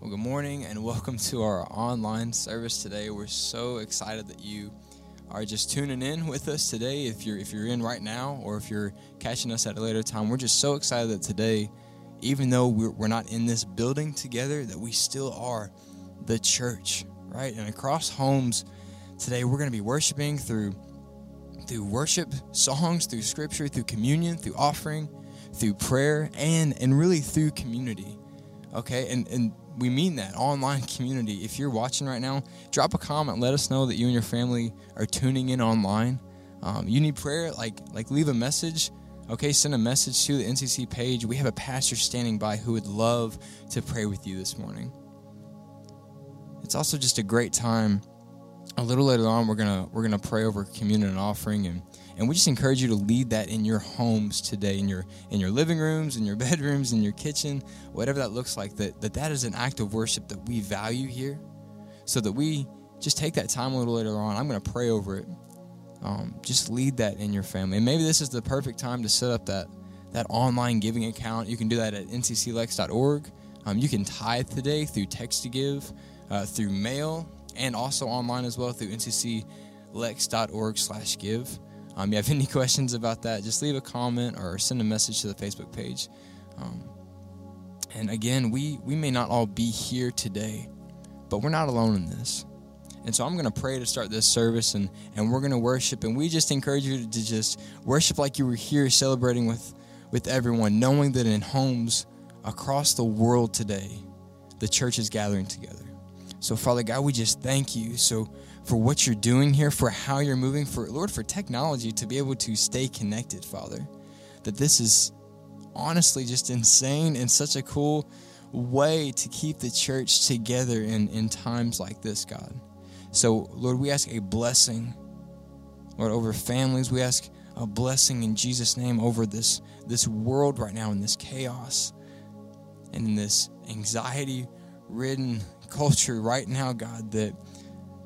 Well, good morning and welcome to our online service today. We're so excited that you are just tuning in with us today. If you're if you're in right now or if you're catching us at a later time, we're just so excited that today, even though we're, we're not in this building together, that we still are the church, right? And across homes today, we're going to be worshiping through through worship songs, through scripture, through communion, through offering, through prayer, and and really through community. Okay, and and we mean that online community. If you're watching right now, drop a comment. Let us know that you and your family are tuning in online. Um, you need prayer, like like leave a message. Okay, send a message to the NCC page. We have a pastor standing by who would love to pray with you this morning. It's also just a great time a little later on we're gonna we're gonna pray over communion and offering and and we just encourage you to lead that in your homes today in your in your living rooms in your bedrooms in your kitchen whatever that looks like that that, that is an act of worship that we value here. So that we just take that time a little later on i'm gonna pray over it. Um, just lead that in your family. And maybe this is the perfect time to set up that that online giving account. You can do that at ncclex.org um, you can tithe today through text to give uh, through mail and also online as well through ncclex.org slash give. Um, you have any questions about that, just leave a comment or send a message to the Facebook page. Um, and again, we, we may not all be here today, but we're not alone in this. And so I'm going to pray to start this service and, and we're going to worship. And we just encourage you to just worship like you were here celebrating with, with everyone, knowing that in homes across the world today, the church is gathering together. So, Father God, we just thank you. So, for what you're doing here, for how you're moving, for Lord, for technology to be able to stay connected, Father. That this is honestly just insane and such a cool way to keep the church together in, in times like this, God. So, Lord, we ask a blessing, Lord, over families. We ask a blessing in Jesus' name over this, this world right now in this chaos and in this anxiety ridden culture right now, God, that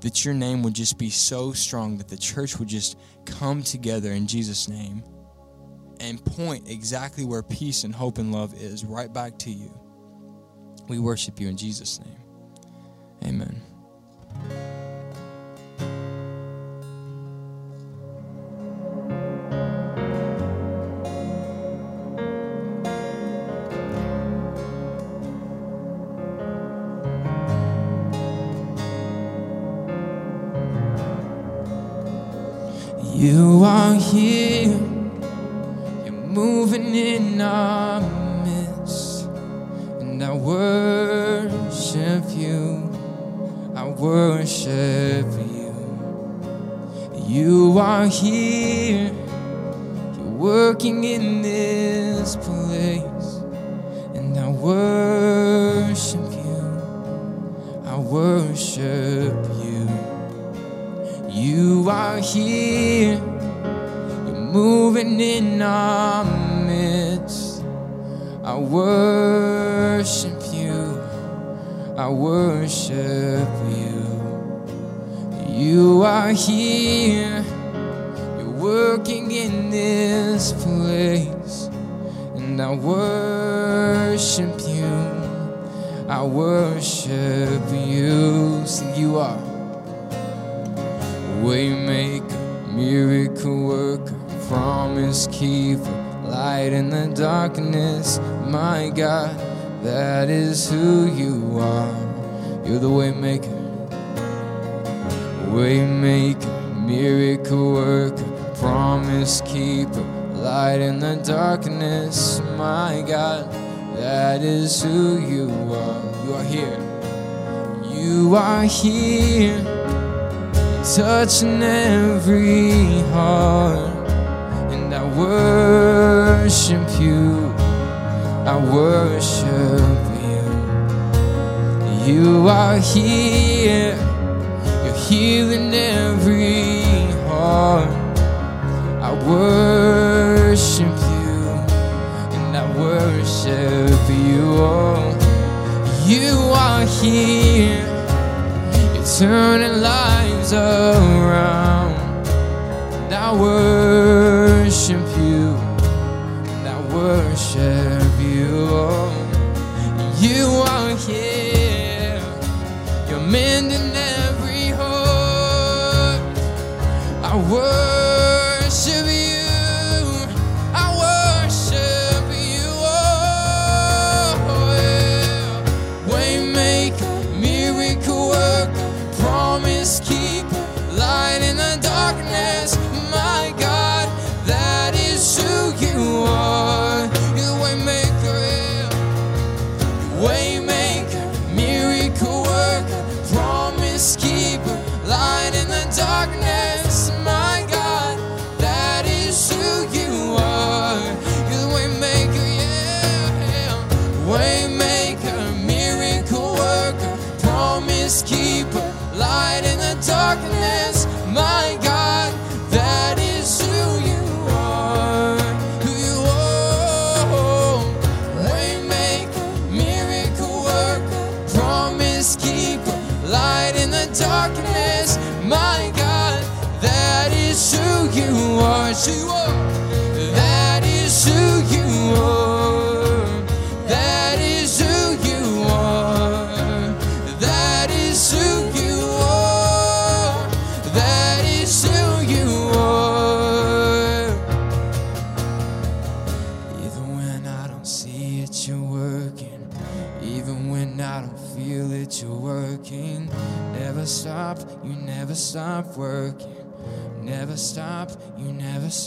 that your name would just be so strong that the church would just come together in Jesus' name and point exactly where peace and hope and love is right back to you. We worship you in Jesus' name. Amen. You You are here, you're working in this place, and I worship you, I worship you. You are. Waymaker, miracle worker, promise keeper, light in the darkness. My God, that is who you are. You're the waymaker. Waymaker, miracle worker, promise keeper, light in the darkness. My God, that is who you are. You are here. You are here touching every heart. And I worship you, I worship you. You are here, healing every heart. I worship you and I worship you all. You are here, you're turning lives around. And I worship you and I worship you all. You are here, you're mending world.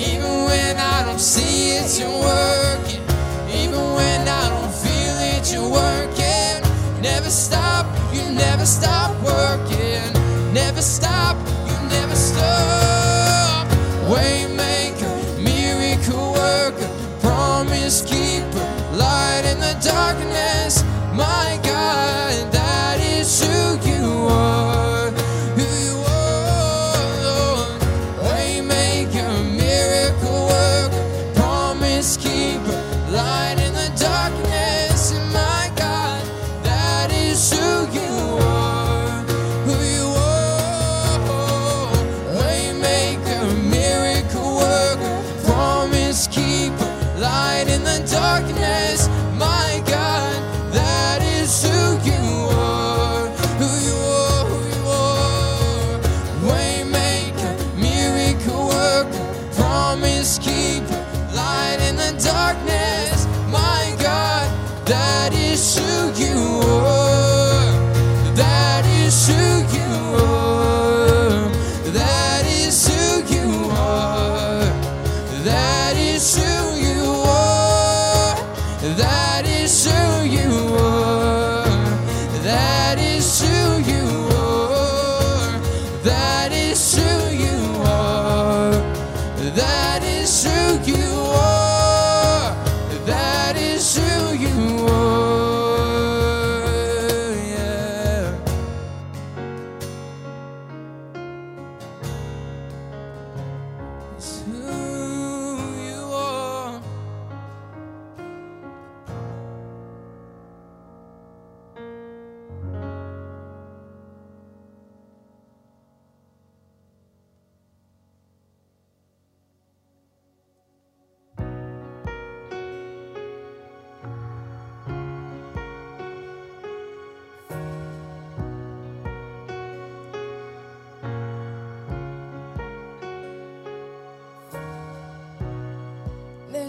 Even when I don't see it, you're working. Even when I don't feel it, you're working. Never stop, you never stop working. Never stop.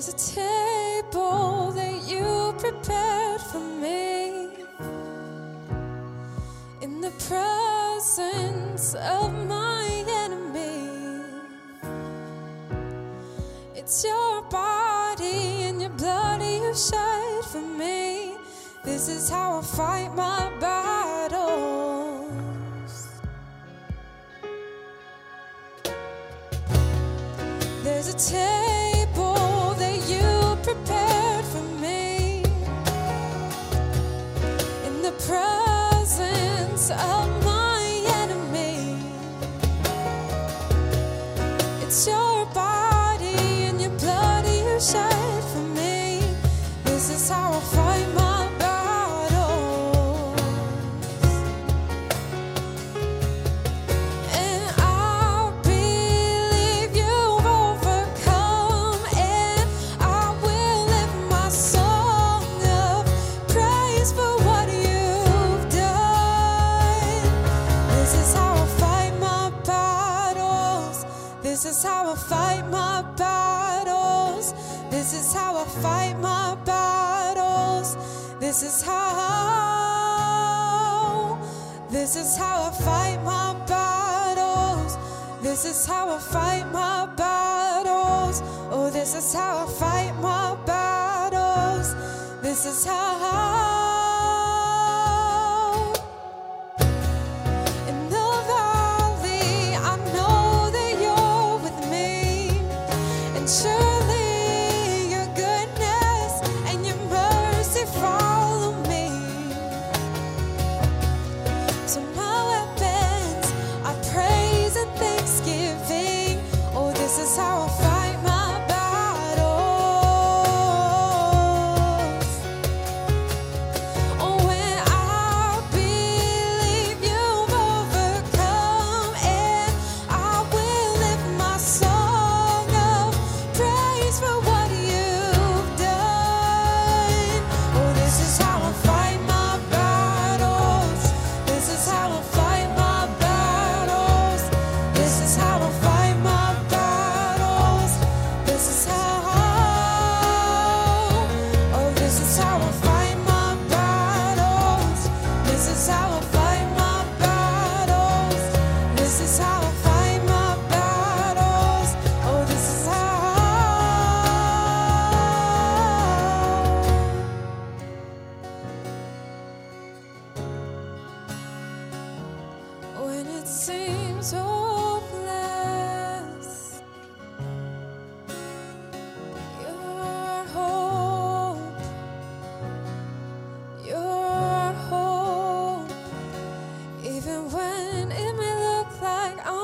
There's a table that you prepared for me in the presence of my enemy. It's your body and your blood you shed for me. This is how I fight my battle. This is how I fight my battles. This is how I fight my battles. Oh, this is how I fight my battles. This is how I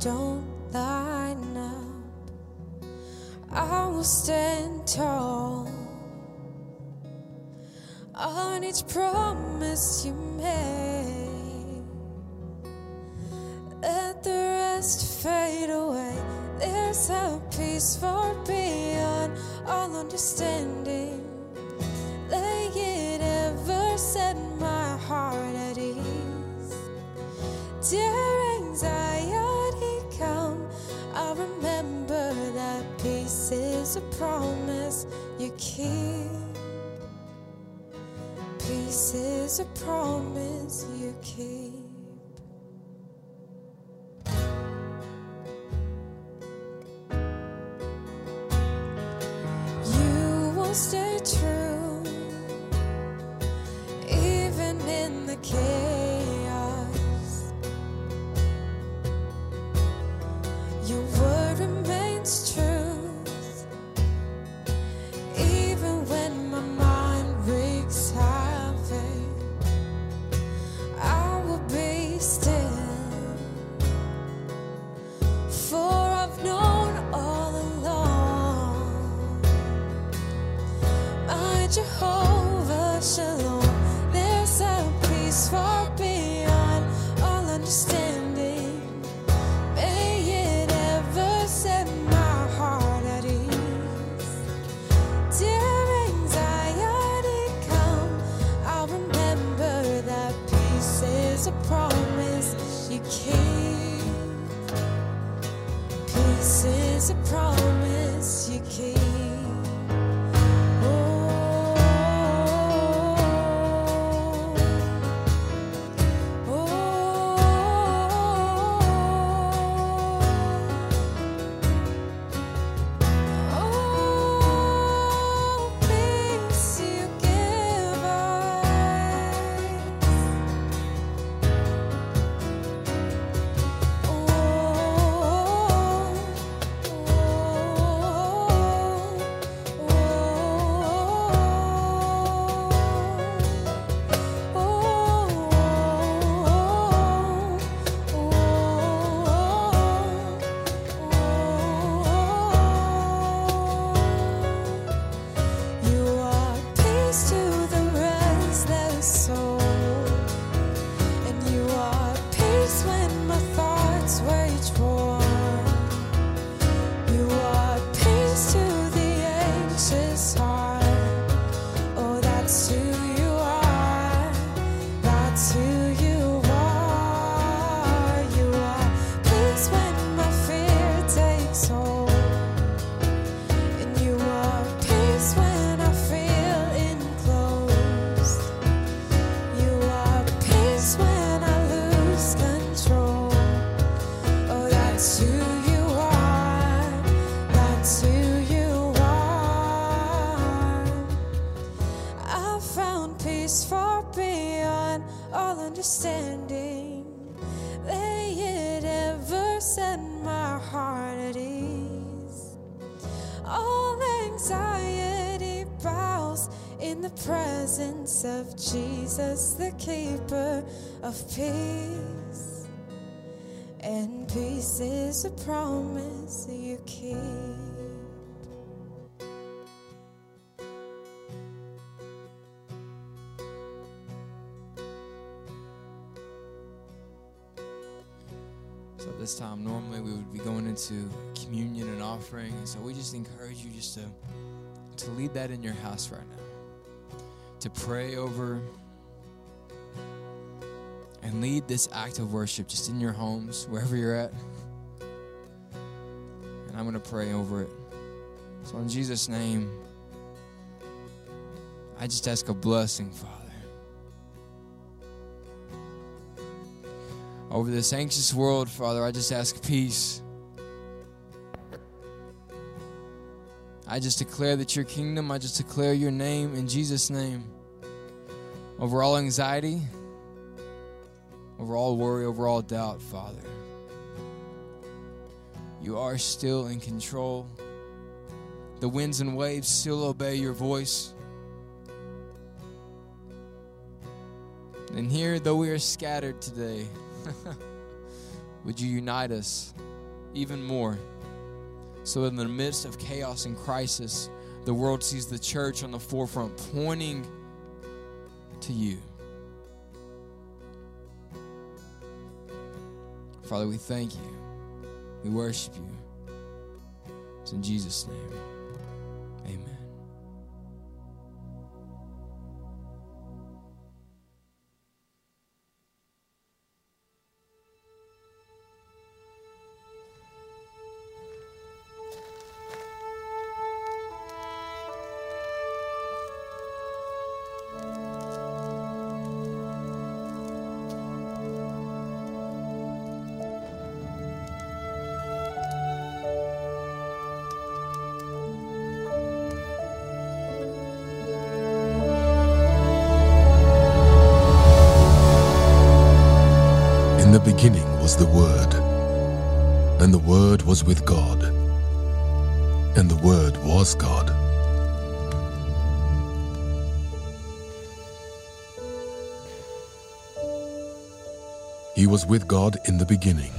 don't line up, I will stand tall on each promise you made. Let the rest fade away. There's a peace far beyond all understanding. Lay it ever set my heart at ease. Dear is a promise you keep. Peace is a promise you keep. You will stay of peace. And peace is a promise you keep. So this time, normally we would be going into communion and offering, and so we just encourage you just to to lead that in your house right now, to pray over and lead this act of worship just in your homes, wherever you're at. And I'm going to pray over it. So in Jesus' name, I just ask a blessing, Father. Over this anxious world, Father, I just ask peace. I just declare that your kingdom, I just declare your name in Jesus' name. Over all anxiety, over all worry, over all doubt, Father. You are still in control. The winds and waves still obey your voice. And here, though we are scattered today, would you unite us even more? So, in the midst of chaos and crisis, the world sees the church on the forefront pointing to you. Father, we thank you. We worship you. It's in Jesus' name. He was with God in the beginning.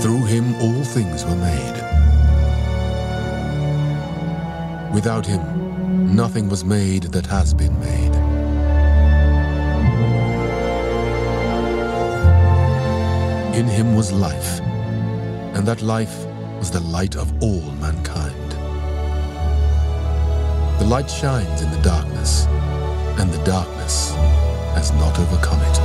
Through him all things were made. Without him, nothing was made that has been made. In him was life, and that life was the light of all mankind. The light shines in the darkness, and the darkness has not overcome it.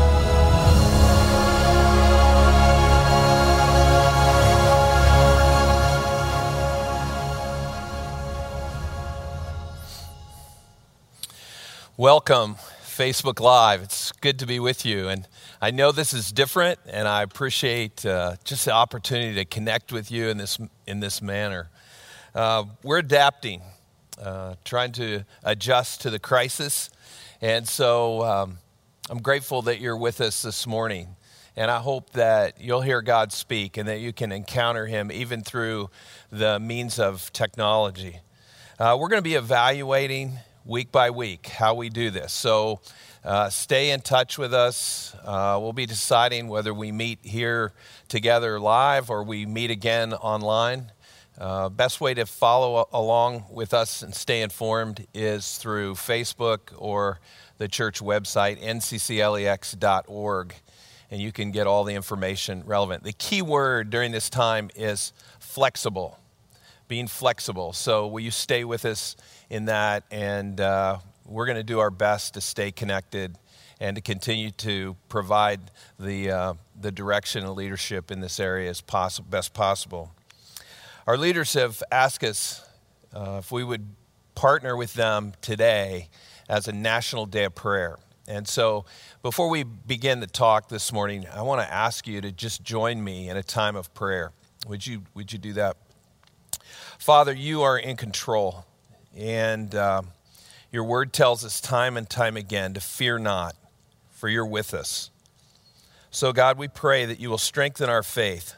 Welcome, Facebook Live. It's good to be with you. And I know this is different, and I appreciate uh, just the opportunity to connect with you in this, in this manner. Uh, we're adapting, uh, trying to adjust to the crisis. And so um, I'm grateful that you're with us this morning. And I hope that you'll hear God speak and that you can encounter Him even through the means of technology. Uh, we're going to be evaluating week by week how we do this. So uh, stay in touch with us. Uh, we'll be deciding whether we meet here together live or we meet again online. Uh, best way to follow along with us and stay informed is through Facebook or the church website, ncclex.org, and you can get all the information relevant. The key word during this time is flexible, being flexible. So, will you stay with us in that? And uh, we're going to do our best to stay connected and to continue to provide the, uh, the direction and leadership in this area as poss- best possible. Our leaders have asked us uh, if we would partner with them today as a national day of prayer. And so, before we begin the talk this morning, I want to ask you to just join me in a time of prayer. Would you, would you do that? Father, you are in control, and uh, your word tells us time and time again to fear not, for you're with us. So, God, we pray that you will strengthen our faith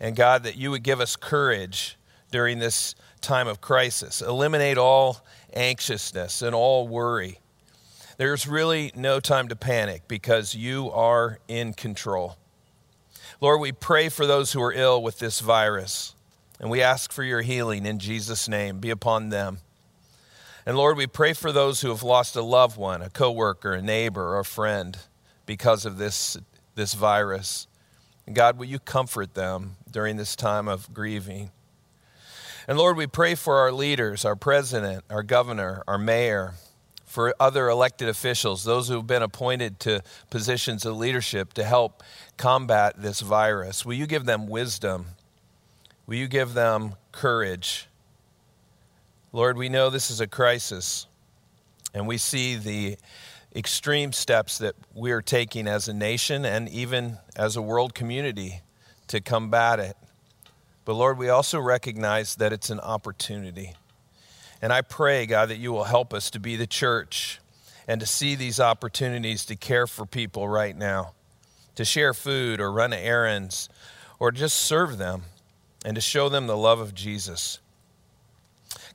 and God, that you would give us courage during this time of crisis. Eliminate all anxiousness and all worry. There's really no time to panic because you are in control. Lord, we pray for those who are ill with this virus, and we ask for your healing in Jesus' name be upon them. And Lord, we pray for those who have lost a loved one, a coworker, a neighbor, or a friend because of this, this virus. God, will you comfort them during this time of grieving? And Lord, we pray for our leaders, our president, our governor, our mayor, for other elected officials, those who have been appointed to positions of leadership to help combat this virus. Will you give them wisdom? Will you give them courage? Lord, we know this is a crisis, and we see the extreme steps that we are taking as a nation and even as a world community to combat it. But Lord, we also recognize that it's an opportunity. And I pray, God, that you will help us to be the church and to see these opportunities to care for people right now, to share food or run errands or just serve them and to show them the love of Jesus.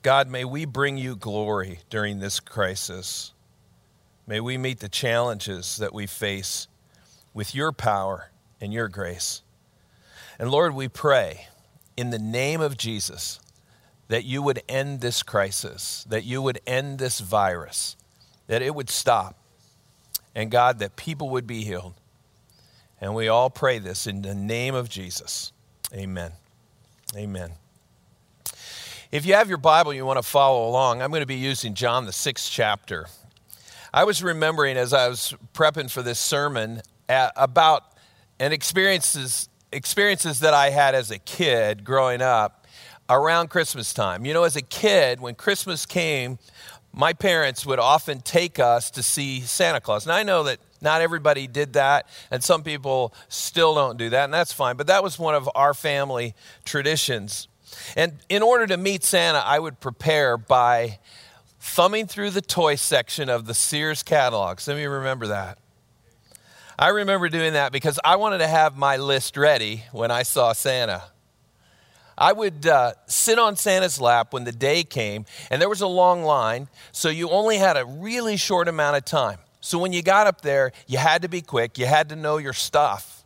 God, may we bring you glory during this crisis. May we meet the challenges that we face with your power and your grace. And Lord, we pray in the name of Jesus that you would end this crisis, that you would end this virus, that it would stop. And God, that people would be healed. And we all pray this in the name of Jesus. Amen. Amen. If you have your Bible, you want to follow along, I'm going to be using John, the sixth chapter. I was remembering as I was prepping for this sermon uh, about an experiences experiences that I had as a kid growing up around Christmas time. You know, as a kid, when Christmas came, my parents would often take us to see Santa Claus. And I know that not everybody did that, and some people still don't do that, and that's fine. But that was one of our family traditions. And in order to meet Santa, I would prepare by thumbing through the toy section of the Sears catalog. Some of you remember that. I remember doing that because I wanted to have my list ready when I saw Santa. I would uh, sit on Santa's lap when the day came, and there was a long line, so you only had a really short amount of time. So when you got up there, you had to be quick, you had to know your stuff.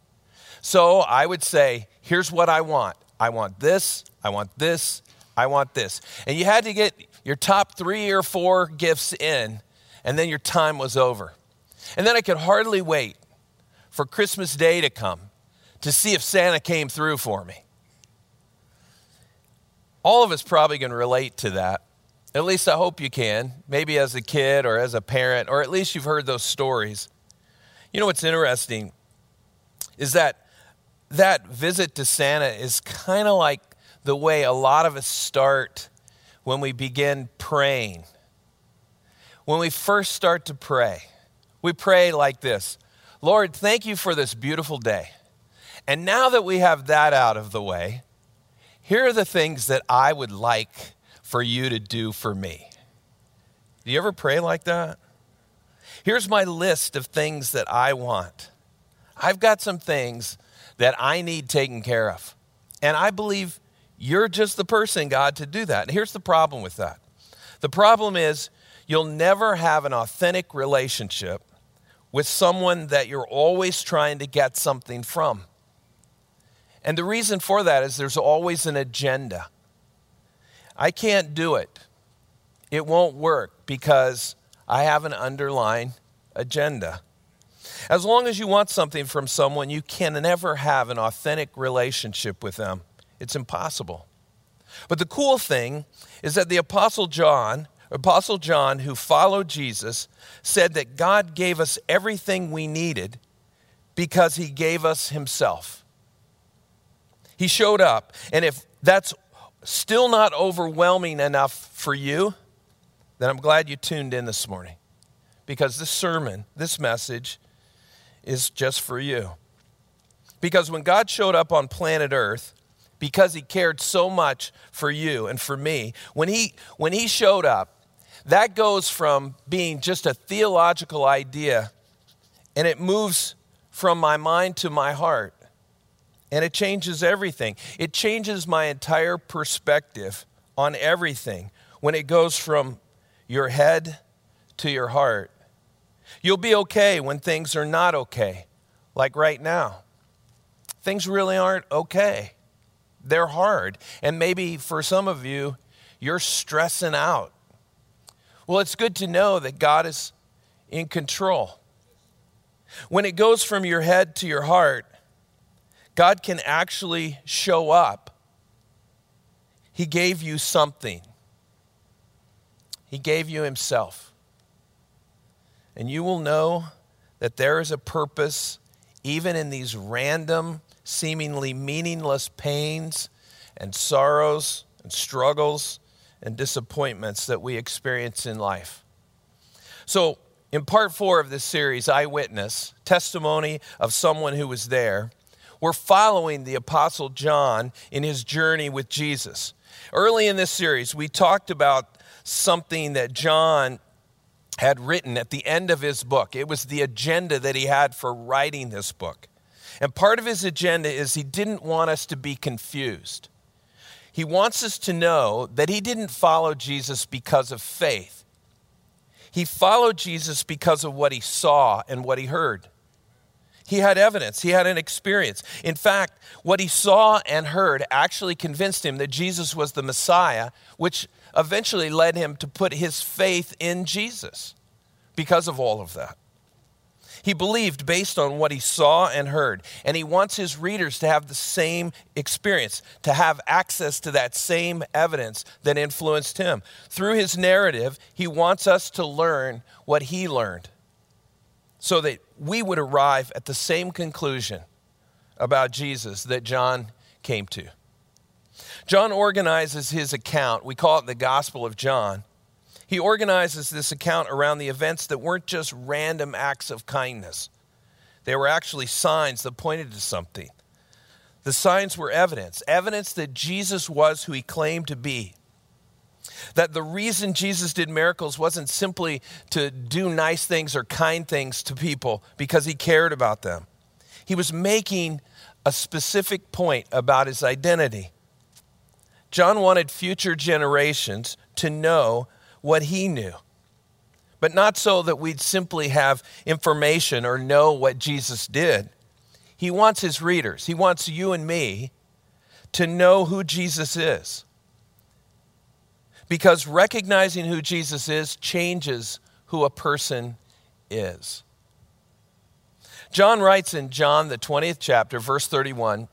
So I would say, Here's what I want I want this, I want this, I want this. And you had to get your top three or four gifts in, and then your time was over. And then I could hardly wait for Christmas Day to come to see if Santa came through for me. All of us probably can relate to that. At least I hope you can, maybe as a kid or as a parent, or at least you've heard those stories. You know what's interesting is that that visit to Santa is kind of like the way a lot of us start when we begin praying. When we first start to pray, we pray like this Lord, thank you for this beautiful day. And now that we have that out of the way, here are the things that I would like for you to do for me. Do you ever pray like that? Here's my list of things that I want. I've got some things that I need taken care of. And I believe you're just the person, God, to do that. And here's the problem with that the problem is you'll never have an authentic relationship with someone that you're always trying to get something from. And the reason for that is there's always an agenda. I can't do it. It won't work because I have an underlying agenda. As long as you want something from someone, you can never have an authentic relationship with them. It's impossible. But the cool thing is that the Apostle John, Apostle John, who followed Jesus, said that God gave us everything we needed because he gave us himself. He showed up. And if that's still not overwhelming enough for you, then I'm glad you tuned in this morning because this sermon, this message, is just for you. Because when God showed up on planet Earth, because he cared so much for you and for me. When he, when he showed up, that goes from being just a theological idea and it moves from my mind to my heart. And it changes everything. It changes my entire perspective on everything when it goes from your head to your heart. You'll be okay when things are not okay, like right now. Things really aren't okay they're hard. And maybe for some of you, you're stressing out. Well, it's good to know that God is in control. When it goes from your head to your heart, God can actually show up. He gave you something, He gave you Himself. And you will know that there is a purpose even in these random seemingly meaningless pains and sorrows and struggles and disappointments that we experience in life. So, in part four of this series, Eyewitness, testimony of someone who was there, we're following the Apostle John in his journey with Jesus. Early in this series, we talked about something that John had written at the end of his book. It was the agenda that he had for writing this book. And part of his agenda is he didn't want us to be confused. He wants us to know that he didn't follow Jesus because of faith. He followed Jesus because of what he saw and what he heard. He had evidence, he had an experience. In fact, what he saw and heard actually convinced him that Jesus was the Messiah, which eventually led him to put his faith in Jesus because of all of that. He believed based on what he saw and heard. And he wants his readers to have the same experience, to have access to that same evidence that influenced him. Through his narrative, he wants us to learn what he learned so that we would arrive at the same conclusion about Jesus that John came to. John organizes his account, we call it the Gospel of John he organizes this account around the events that weren't just random acts of kindness, they were actually signs that pointed to something. The signs were evidence, evidence that Jesus was who he claimed to be. That the reason Jesus did miracles wasn't simply to do nice things or kind things to people because he cared about them. He was making a specific point about his identity. John wanted future generations to know what he knew, but not so that we'd simply have information or know what Jesus did. He wants his readers, he wants you and me to know who Jesus is. Because recognizing who Jesus is changes who a person is. John writes in John, the 20th chapter, verse 31,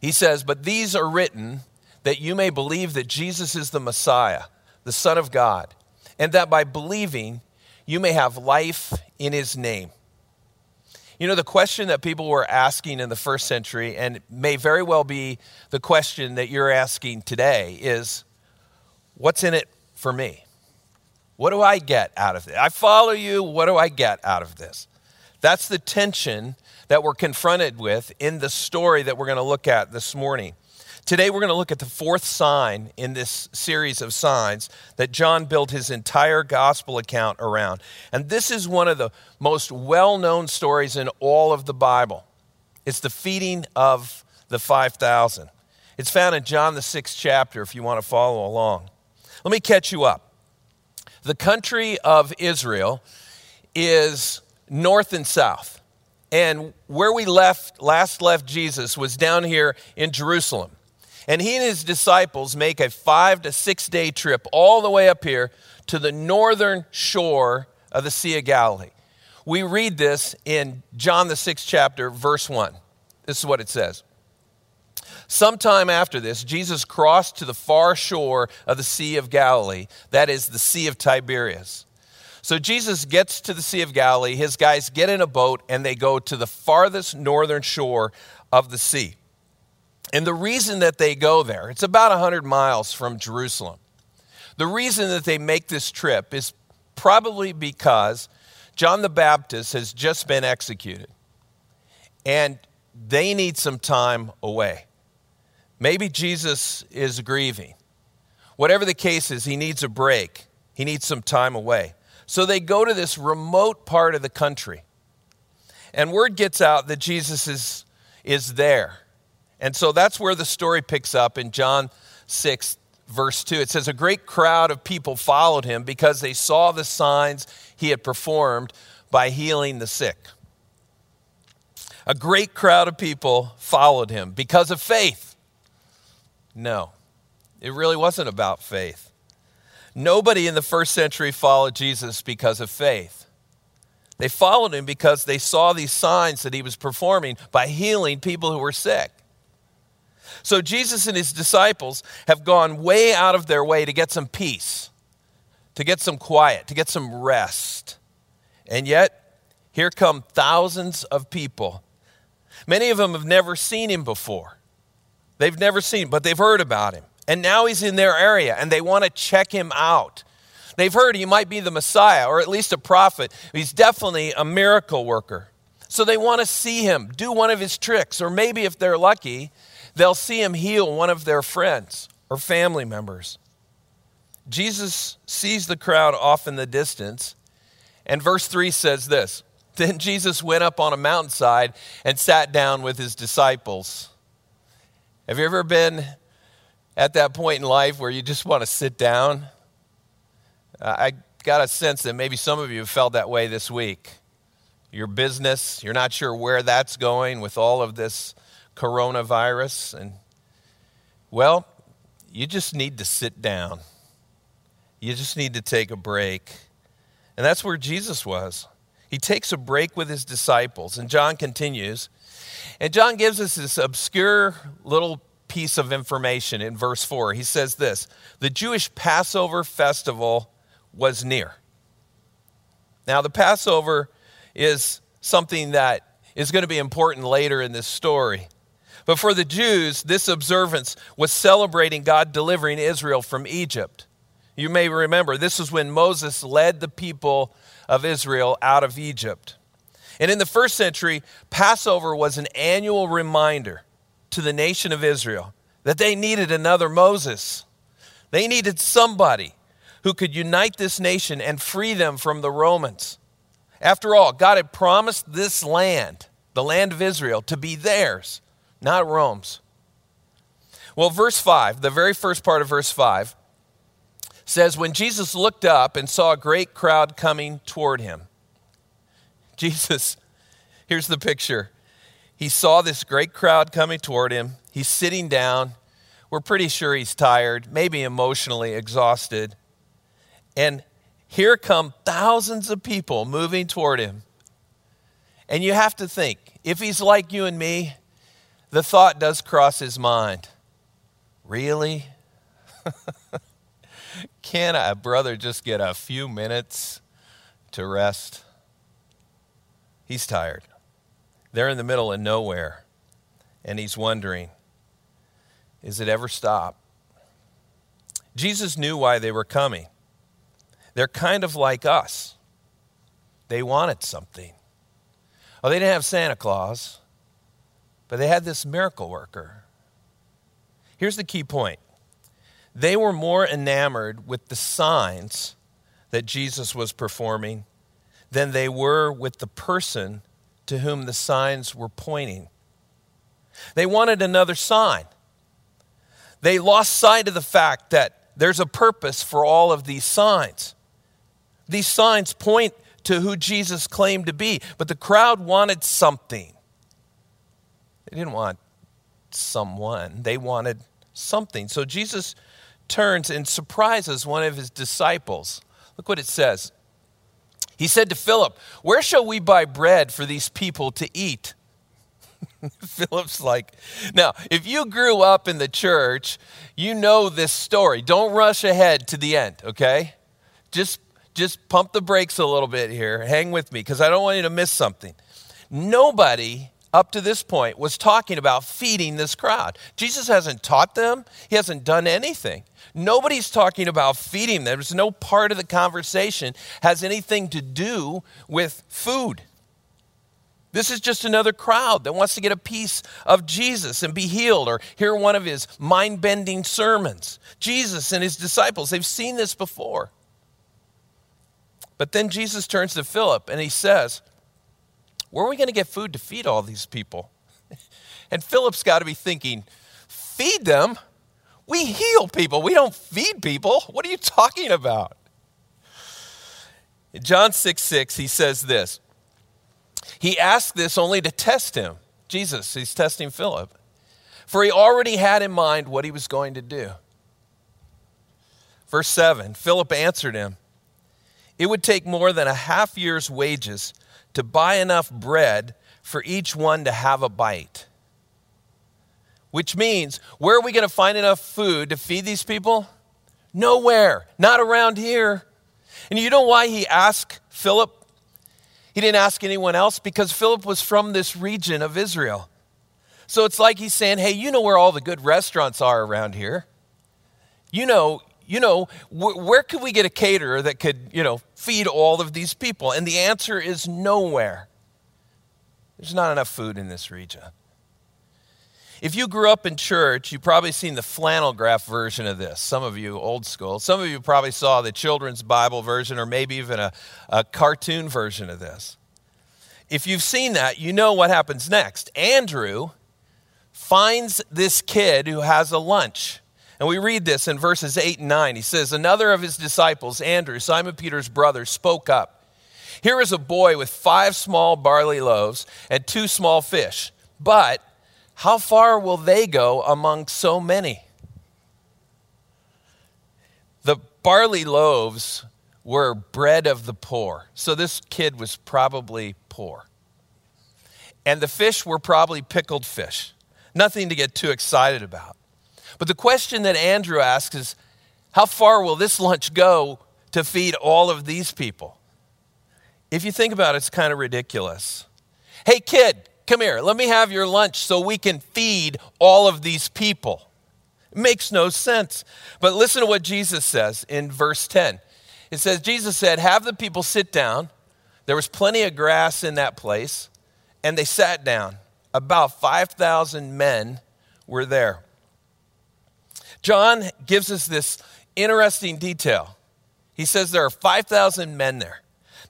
he says, But these are written that you may believe that Jesus is the Messiah, the Son of God, and that by believing you may have life in his name. You know, the question that people were asking in the first century, and may very well be the question that you're asking today, is what's in it for me? What do I get out of it? I follow you. What do I get out of this? That's the tension that we're confronted with in the story that we're going to look at this morning. Today, we're going to look at the fourth sign in this series of signs that John built his entire gospel account around. And this is one of the most well known stories in all of the Bible. It's the feeding of the 5,000. It's found in John, the sixth chapter, if you want to follow along. Let me catch you up. The country of Israel is north and south. And where we left, last left Jesus was down here in Jerusalem. And he and his disciples make a five to six day trip all the way up here to the northern shore of the Sea of Galilee. We read this in John, the sixth chapter, verse one. This is what it says. Sometime after this, Jesus crossed to the far shore of the Sea of Galilee, that is, the Sea of Tiberias. So Jesus gets to the Sea of Galilee, his guys get in a boat, and they go to the farthest northern shore of the sea. And the reason that they go there, it's about 100 miles from Jerusalem. The reason that they make this trip is probably because John the Baptist has just been executed. And they need some time away. Maybe Jesus is grieving. Whatever the case is, he needs a break. He needs some time away. So they go to this remote part of the country. And word gets out that Jesus is, is there. And so that's where the story picks up in John 6, verse 2. It says, A great crowd of people followed him because they saw the signs he had performed by healing the sick. A great crowd of people followed him because of faith. No, it really wasn't about faith. Nobody in the first century followed Jesus because of faith. They followed him because they saw these signs that he was performing by healing people who were sick. So Jesus and his disciples have gone way out of their way to get some peace, to get some quiet, to get some rest. And yet, here come thousands of people. Many of them have never seen him before. They've never seen, but they've heard about him. And now he's in their area and they want to check him out. They've heard he might be the Messiah or at least a prophet. He's definitely a miracle worker. So they want to see him do one of his tricks, or maybe if they're lucky, they'll see him heal one of their friends or family members. Jesus sees the crowd off in the distance, and verse 3 says this Then Jesus went up on a mountainside and sat down with his disciples. Have you ever been at that point in life where you just want to sit down? I got a sense that maybe some of you have felt that way this week. Your business, you're not sure where that's going with all of this coronavirus. And, well, you just need to sit down. You just need to take a break. And that's where Jesus was. He takes a break with his disciples. And John continues. And John gives us this obscure little piece of information in verse 4. He says this The Jewish Passover festival was near. Now, the Passover is something that is going to be important later in this story. But for the Jews, this observance was celebrating God delivering Israel from Egypt. You may remember this was when Moses led the people of Israel out of Egypt. And in the first century, Passover was an annual reminder to the nation of Israel that they needed another Moses, They needed somebody who could unite this nation and free them from the Romans. After all, God had promised this land, the land of Israel, to be theirs, not Rome's. Well, verse 5, the very first part of verse 5, says, When Jesus looked up and saw a great crowd coming toward him, Jesus, here's the picture. He saw this great crowd coming toward him. He's sitting down. We're pretty sure he's tired, maybe emotionally exhausted. And here come thousands of people moving toward him. And you have to think if he's like you and me, the thought does cross his mind. Really? Can a brother just get a few minutes to rest? He's tired. They're in the middle of nowhere, and he's wondering, is it ever stop? Jesus knew why they were coming. They're kind of like us. They wanted something. Well, they didn't have Santa Claus, but they had this miracle worker. Here's the key point they were more enamored with the signs that Jesus was performing than they were with the person to whom the signs were pointing. They wanted another sign. They lost sight of the fact that there's a purpose for all of these signs. These signs point to who Jesus claimed to be, but the crowd wanted something. They didn't want someone, they wanted something. So Jesus turns and surprises one of his disciples. Look what it says. He said to Philip, Where shall we buy bread for these people to eat? Philip's like, Now, if you grew up in the church, you know this story. Don't rush ahead to the end, okay? Just, just pump the brakes a little bit here. Hang with me because I don't want you to miss something. Nobody up to this point was talking about feeding this crowd. Jesus hasn't taught them, he hasn't done anything. Nobody's talking about feeding them. There's no part of the conversation has anything to do with food. This is just another crowd that wants to get a piece of Jesus and be healed or hear one of his mind bending sermons. Jesus and his disciples, they've seen this before. But then Jesus turns to Philip and he says, where are we going to get food to feed all these people? And Philip's got to be thinking, feed them? We heal people. We don't feed people. What are you talking about? In John 6 6, he says this. He asked this only to test him. Jesus, he's testing Philip. For he already had in mind what he was going to do. Verse 7 Philip answered him, It would take more than a half year's wages to buy enough bread for each one to have a bite. Which means, where are we going to find enough food to feed these people? Nowhere, not around here. And you know why he asked Philip? He didn't ask anyone else because Philip was from this region of Israel. So it's like he's saying, hey, you know where all the good restaurants are around here. You know, you know, wh- where could we get a caterer that could, you know, feed all of these people? And the answer is nowhere. There's not enough food in this region. If you grew up in church, you've probably seen the flannel graph version of this. Some of you, old school. Some of you probably saw the children's Bible version or maybe even a, a cartoon version of this. If you've seen that, you know what happens next. Andrew finds this kid who has a lunch. And we read this in verses 8 and 9. He says, Another of his disciples, Andrew, Simon Peter's brother, spoke up. Here is a boy with five small barley loaves and two small fish. But how far will they go among so many? The barley loaves were bread of the poor. So this kid was probably poor. And the fish were probably pickled fish. Nothing to get too excited about. But the question that Andrew asks is how far will this lunch go to feed all of these people? If you think about it, it's kind of ridiculous. Hey, kid, come here. Let me have your lunch so we can feed all of these people. It makes no sense. But listen to what Jesus says in verse 10. It says, Jesus said, Have the people sit down. There was plenty of grass in that place, and they sat down. About 5,000 men were there. John gives us this interesting detail. He says there are 5,000 men there.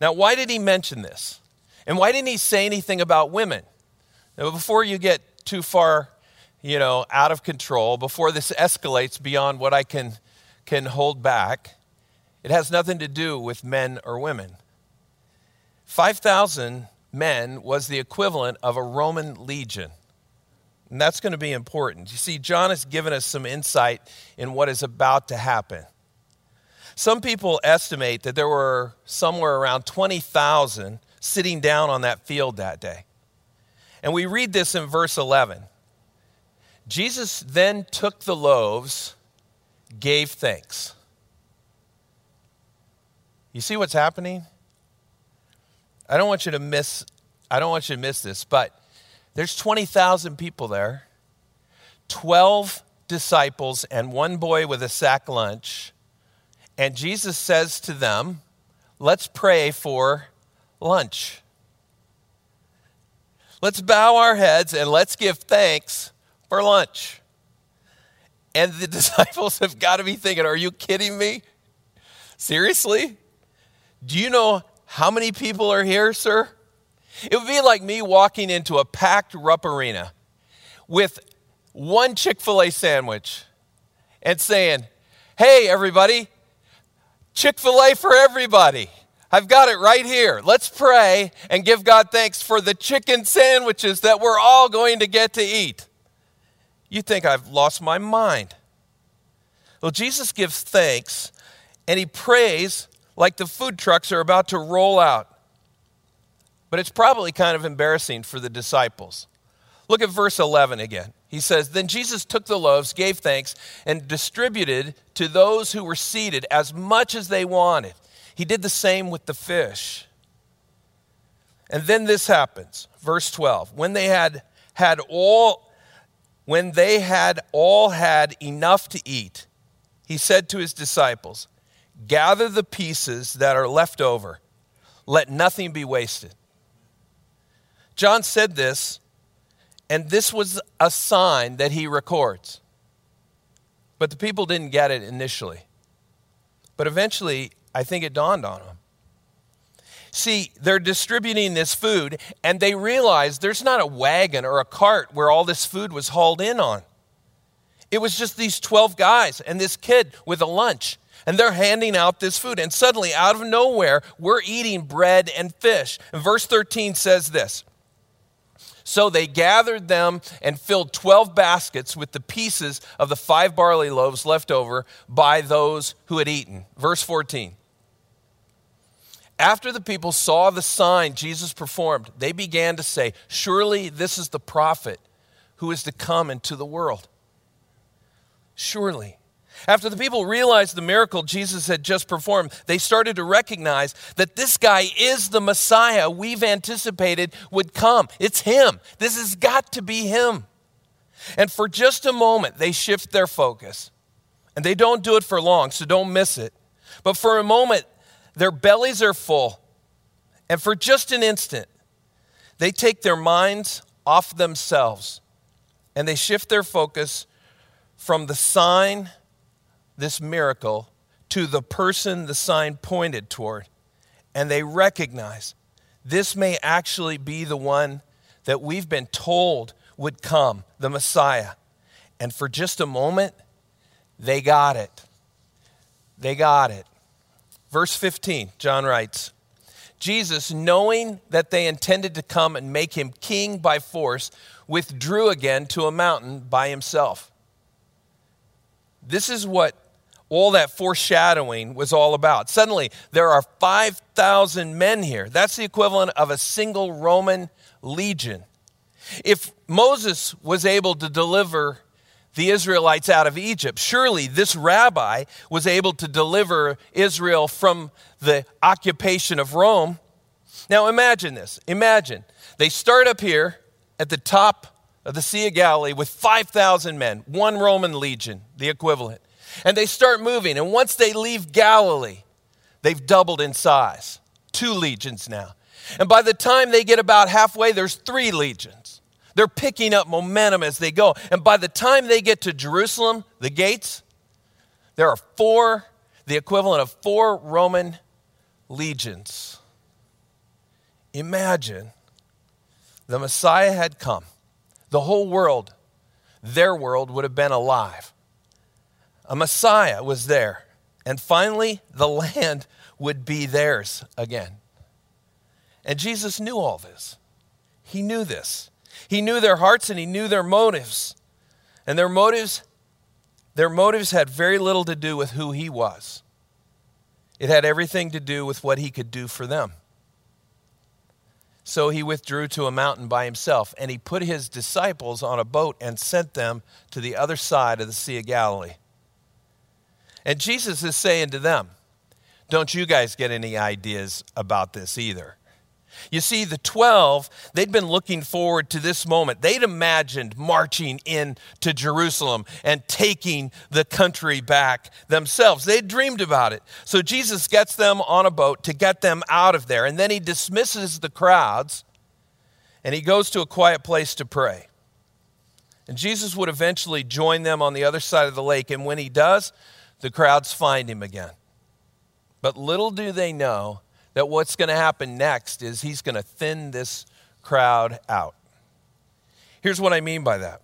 Now, why did he mention this? And why didn't he say anything about women? Now, before you get too far, you know, out of control, before this escalates beyond what I can, can hold back, it has nothing to do with men or women. 5,000 men was the equivalent of a Roman legion. And that's going to be important. You see, John has given us some insight in what is about to happen. Some people estimate that there were somewhere around 20,000 sitting down on that field that day. And we read this in verse 11. Jesus then took the loaves, gave thanks. You see what's happening? I don't want you to miss I don't want you to miss this, but there's 20,000 people there. 12 disciples and one boy with a sack lunch. And Jesus says to them, "Let's pray for lunch. Let's bow our heads and let's give thanks for lunch." And the disciples have got to be thinking, "Are you kidding me? Seriously? Do you know how many people are here, sir? It would be like me walking into a packed Rupp Arena with one Chick fil A sandwich and saying, Hey, everybody, Chick fil A for everybody. I've got it right here. Let's pray and give God thanks for the chicken sandwiches that we're all going to get to eat. You think I've lost my mind. Well, Jesus gives thanks and he prays like the food trucks are about to roll out. But it's probably kind of embarrassing for the disciples. Look at verse 11 again. He says, Then Jesus took the loaves, gave thanks, and distributed to those who were seated as much as they wanted. He did the same with the fish. And then this happens. Verse 12. When they had had all when they had all had enough to eat, he said to his disciples, Gather the pieces that are left over. Let nothing be wasted. John said this, and this was a sign that he records. But the people didn't get it initially. But eventually, I think it dawned on them. See, they're distributing this food, and they realize there's not a wagon or a cart where all this food was hauled in on. It was just these 12 guys and this kid with a lunch and they're handing out this food. And suddenly, out of nowhere, we're eating bread and fish. And verse 13 says this So they gathered them and filled 12 baskets with the pieces of the five barley loaves left over by those who had eaten. Verse 14. After the people saw the sign Jesus performed, they began to say, Surely this is the prophet who is to come into the world. Surely. After the people realized the miracle Jesus had just performed, they started to recognize that this guy is the Messiah we've anticipated would come. It's him. This has got to be him. And for just a moment, they shift their focus. And they don't do it for long, so don't miss it. But for a moment, their bellies are full. And for just an instant, they take their minds off themselves and they shift their focus from the sign this miracle to the person the sign pointed toward. And they recognize this may actually be the one that we've been told would come, the Messiah. And for just a moment, they got it. They got it. Verse 15, John writes Jesus, knowing that they intended to come and make him king by force, withdrew again to a mountain by himself. This is what all that foreshadowing was all about. Suddenly, there are 5,000 men here. That's the equivalent of a single Roman legion. If Moses was able to deliver the Israelites out of Egypt, surely this rabbi was able to deliver Israel from the occupation of Rome. Now imagine this. Imagine they start up here at the top of the Sea of Galilee with 5,000 men, one Roman legion, the equivalent and they start moving. And once they leave Galilee, they've doubled in size two legions now. And by the time they get about halfway, there's three legions. They're picking up momentum as they go. And by the time they get to Jerusalem, the gates, There are four, the equivalent of four Roman legions. Imagine the Messiah had come. The whole world, their world, would have been alive. A Messiah was there. And finally, the land would be theirs again. And Jesus knew all this. He knew this. He knew their hearts and he knew their motives. And their motives their motives had very little to do with who he was. It had everything to do with what he could do for them. So he withdrew to a mountain by himself, and he put his disciples on a boat and sent them to the other side of the Sea of Galilee. And Jesus is saying to them, Don't you guys get any ideas about this either. You see, the 12, they'd been looking forward to this moment. They'd imagined marching into Jerusalem and taking the country back themselves. They'd dreamed about it. So Jesus gets them on a boat to get them out of there. And then he dismisses the crowds and he goes to a quiet place to pray. And Jesus would eventually join them on the other side of the lake. And when he does, the crowds find him again. But little do they know that what's going to happen next is he's going to thin this crowd out. Here's what I mean by that.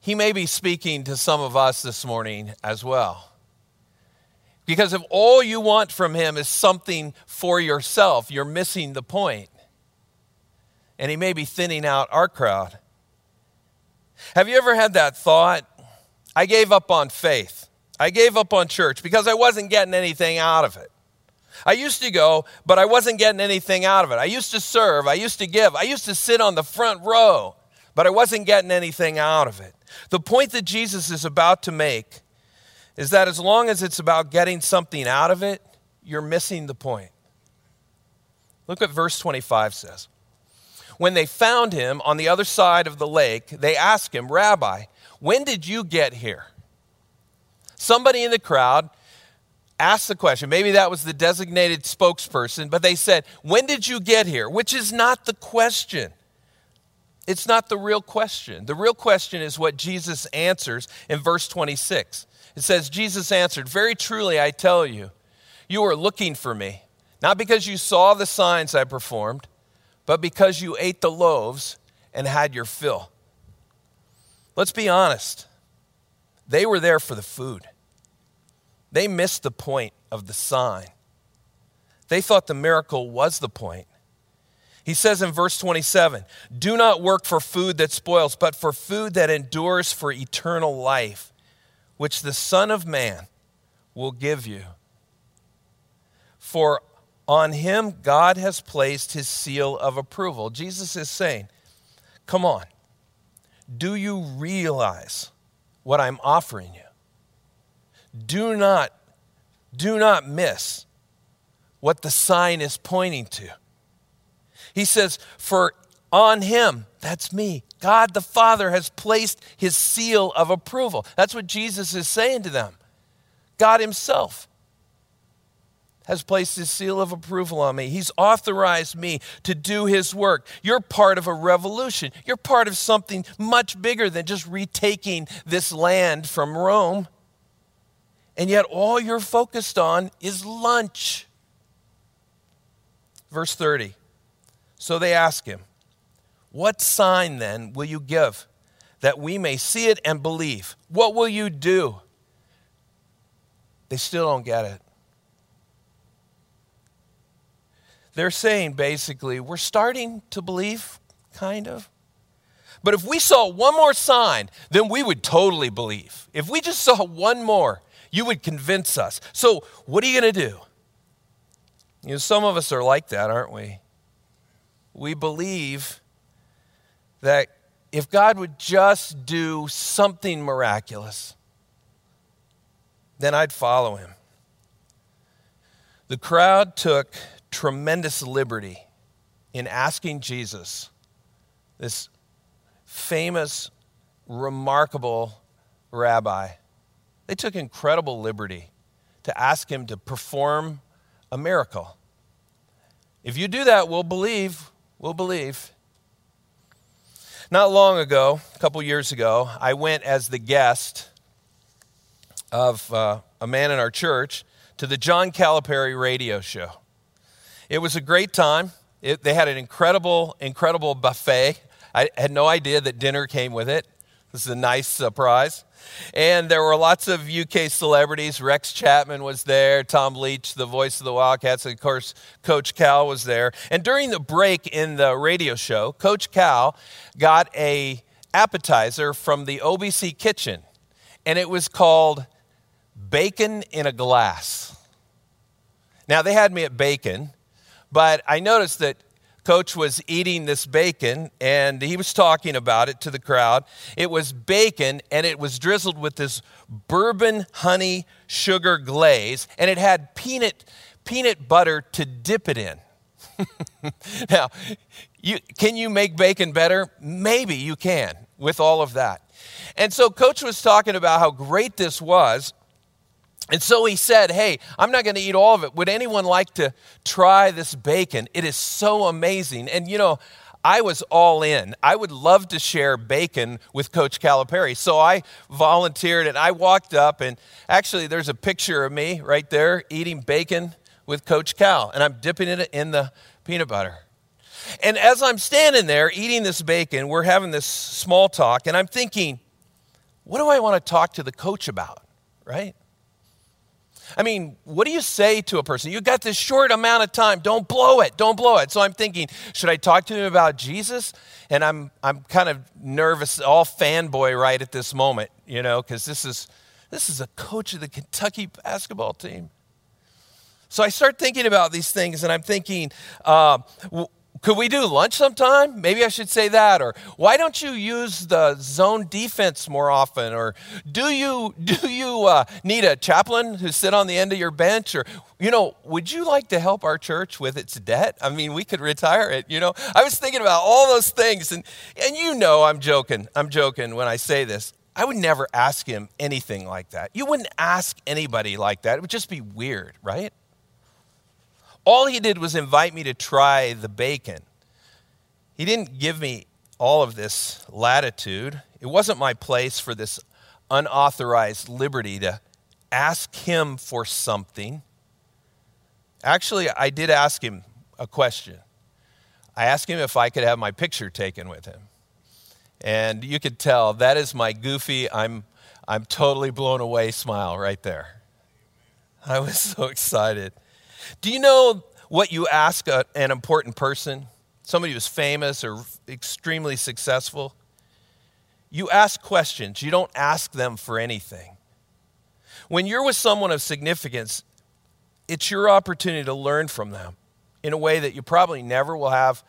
He may be speaking to some of us this morning as well. Because if all you want from him is something for yourself, you're missing the point. And he may be thinning out our crowd. Have you ever had that thought? I gave up on faith. I gave up on church because I wasn't getting anything out of it. I used to go, but I wasn't getting anything out of it. I used to serve, I used to give, I used to sit on the front row, but I wasn't getting anything out of it. The point that Jesus is about to make is that as long as it's about getting something out of it, you're missing the point. Look what verse 25 says. When they found him on the other side of the lake, they asked him, Rabbi, when did you get here? Somebody in the crowd asked the question. Maybe that was the designated spokesperson, but they said, When did you get here? Which is not the question. It's not the real question. The real question is what Jesus answers in verse 26. It says, Jesus answered, Very truly I tell you, you are looking for me, not because you saw the signs I performed, but because you ate the loaves and had your fill. Let's be honest. They were there for the food. They missed the point of the sign. They thought the miracle was the point. He says in verse 27 Do not work for food that spoils, but for food that endures for eternal life, which the Son of Man will give you. For on him God has placed his seal of approval. Jesus is saying, Come on, do you realize what I'm offering you? do not, do not miss what the sign is pointing to. He says, For on him, that's me, God the Father has placed his seal of approval. That's what Jesus is saying to them. God himself has placed his seal of approval on me. He's authorized me to do his work. You're part of a revolution. You're part of something much bigger than just retaking this land from Rome and yet all you're focused on is lunch. Verse 30. So they ask him, What sign then will you give that we may see it and believe? What will you do? They still don't get it. They're saying basically, We're starting to believe, kind of. But if we saw one more sign, then we would totally believe. If we just saw one more, you would convince us. So, what are you going to do? You know, some of us are like that, aren't we? We believe that if God would just do something miraculous, then I'd follow him. The crowd took tremendous liberty in asking Jesus, this famous, remarkable rabbi, they took incredible liberty to ask him to perform a miracle. If you do that, we'll believe. We'll believe. Not long ago, a couple years ago, I went as the guest of uh, a man in our church to the John Calipari radio show. It was a great time. It, they had an incredible, incredible buffet. I had no idea that dinner came with it. This is a nice surprise. And there were lots of UK celebrities. Rex Chapman was there, Tom Leach, the voice of the Wildcats, and of course, Coach Cal was there. And during the break in the radio show, Coach Cal got a appetizer from the OBC kitchen, and it was called bacon in a glass. Now, they had me at bacon, but I noticed that coach was eating this bacon and he was talking about it to the crowd. It was bacon and it was drizzled with this bourbon honey sugar glaze and it had peanut peanut butter to dip it in. now, you, can you make bacon better? Maybe you can with all of that. And so coach was talking about how great this was and so he said, Hey, I'm not going to eat all of it. Would anyone like to try this bacon? It is so amazing. And you know, I was all in. I would love to share bacon with Coach Calipari. So I volunteered and I walked up, and actually, there's a picture of me right there eating bacon with Coach Cal, and I'm dipping it in the peanut butter. And as I'm standing there eating this bacon, we're having this small talk, and I'm thinking, what do I want to talk to the coach about, right? I mean, what do you say to a person? You got this short amount of time. Don't blow it. Don't blow it. So I'm thinking, should I talk to him about Jesus? And I'm I'm kind of nervous, all fanboy right at this moment, you know, because this is this is a coach of the Kentucky basketball team. So I start thinking about these things, and I'm thinking, uh, could we do lunch sometime? Maybe I should say that. Or why don't you use the zone defense more often? Or do you do you uh, need a chaplain who sit on the end of your bench? Or you know, would you like to help our church with its debt? I mean, we could retire it. You know, I was thinking about all those things, and and you know, I'm joking. I'm joking when I say this. I would never ask him anything like that. You wouldn't ask anybody like that. It would just be weird, right? All he did was invite me to try the bacon. He didn't give me all of this latitude. It wasn't my place for this unauthorized liberty to ask him for something. Actually, I did ask him a question. I asked him if I could have my picture taken with him. And you could tell that is my goofy, I'm, I'm totally blown away smile right there. I was so excited. Do you know what you ask a, an important person, somebody who's famous or extremely successful? You ask questions, you don't ask them for anything. When you're with someone of significance, it's your opportunity to learn from them in a way that you probably never will have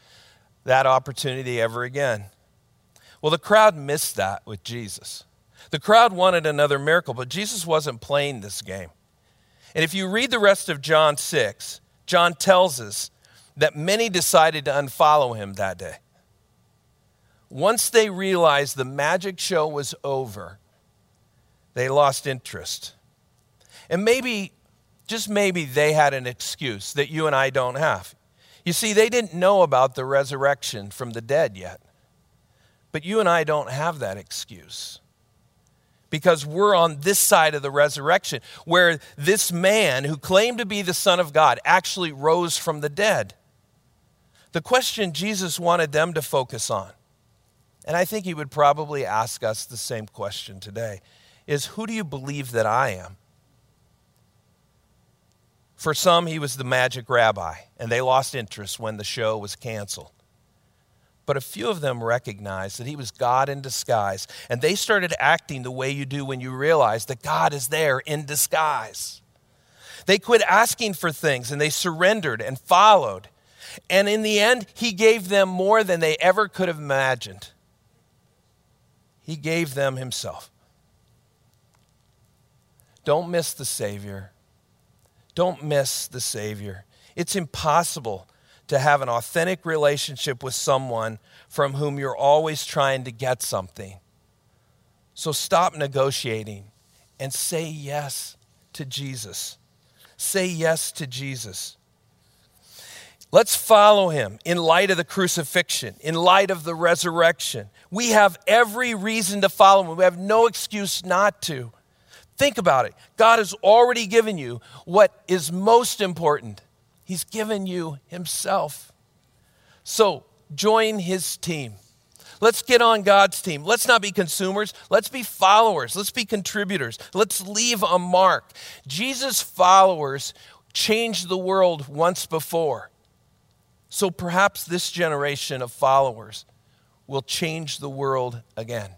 that opportunity ever again. Well, the crowd missed that with Jesus. The crowd wanted another miracle, but Jesus wasn't playing this game. And if you read the rest of John 6, John tells us that many decided to unfollow him that day. Once they realized the magic show was over, they lost interest. And maybe, just maybe, they had an excuse that you and I don't have. You see, they didn't know about the resurrection from the dead yet. But you and I don't have that excuse because we're on this side of the resurrection, where this man who claimed to be the Son of God actually rose from the dead. The question Jesus wanted them to focus on, and I think he would probably ask us the same question today, is who do you believe that I am? For some, he was the magic rabbi, and they lost interest when the show was canceled but a few of them recognized that he was God in disguise. And they started acting the way you do when you realize that God is there in disguise. They quit asking for things and they surrendered and followed. And in the end, he gave them more than they ever could have imagined. He gave them himself. Don't miss the Savior. Don't miss the Savior. It's impossible to have an authentic relationship with someone from whom you're always trying to get something. So stop negotiating and say yes to Jesus. Say yes to Jesus. Let's follow him in light of the crucifixion, in light of the resurrection. We have every reason to follow him. We have no excuse not to. Think about it. God has already given you what is most important. He's given you Himself. So join His team. Let's get on God's team. Let's not be consumers. Let's be followers. Let's be contributors. Let's leave a mark. Jesus' followers changed the world once before. So perhaps this generation of followers will change the world again.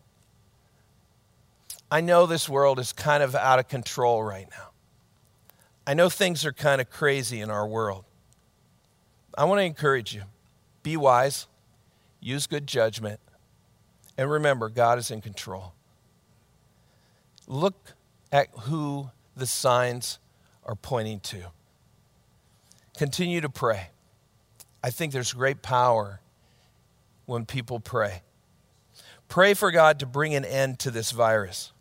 I know this world is kind of out of control right now. I know things are kind of crazy in our world. I want to encourage you be wise, use good judgment, and remember, God is in control. Look at who the signs are pointing to. Continue to pray. I think there's great power when people pray. Pray for God to bring an end to this virus.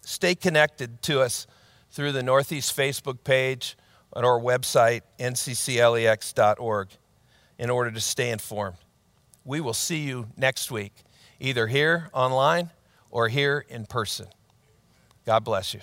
Stay connected to us through the Northeast Facebook page on our website, ncclex.org, in order to stay informed. We will see you next week, either here online or here in person. God bless you.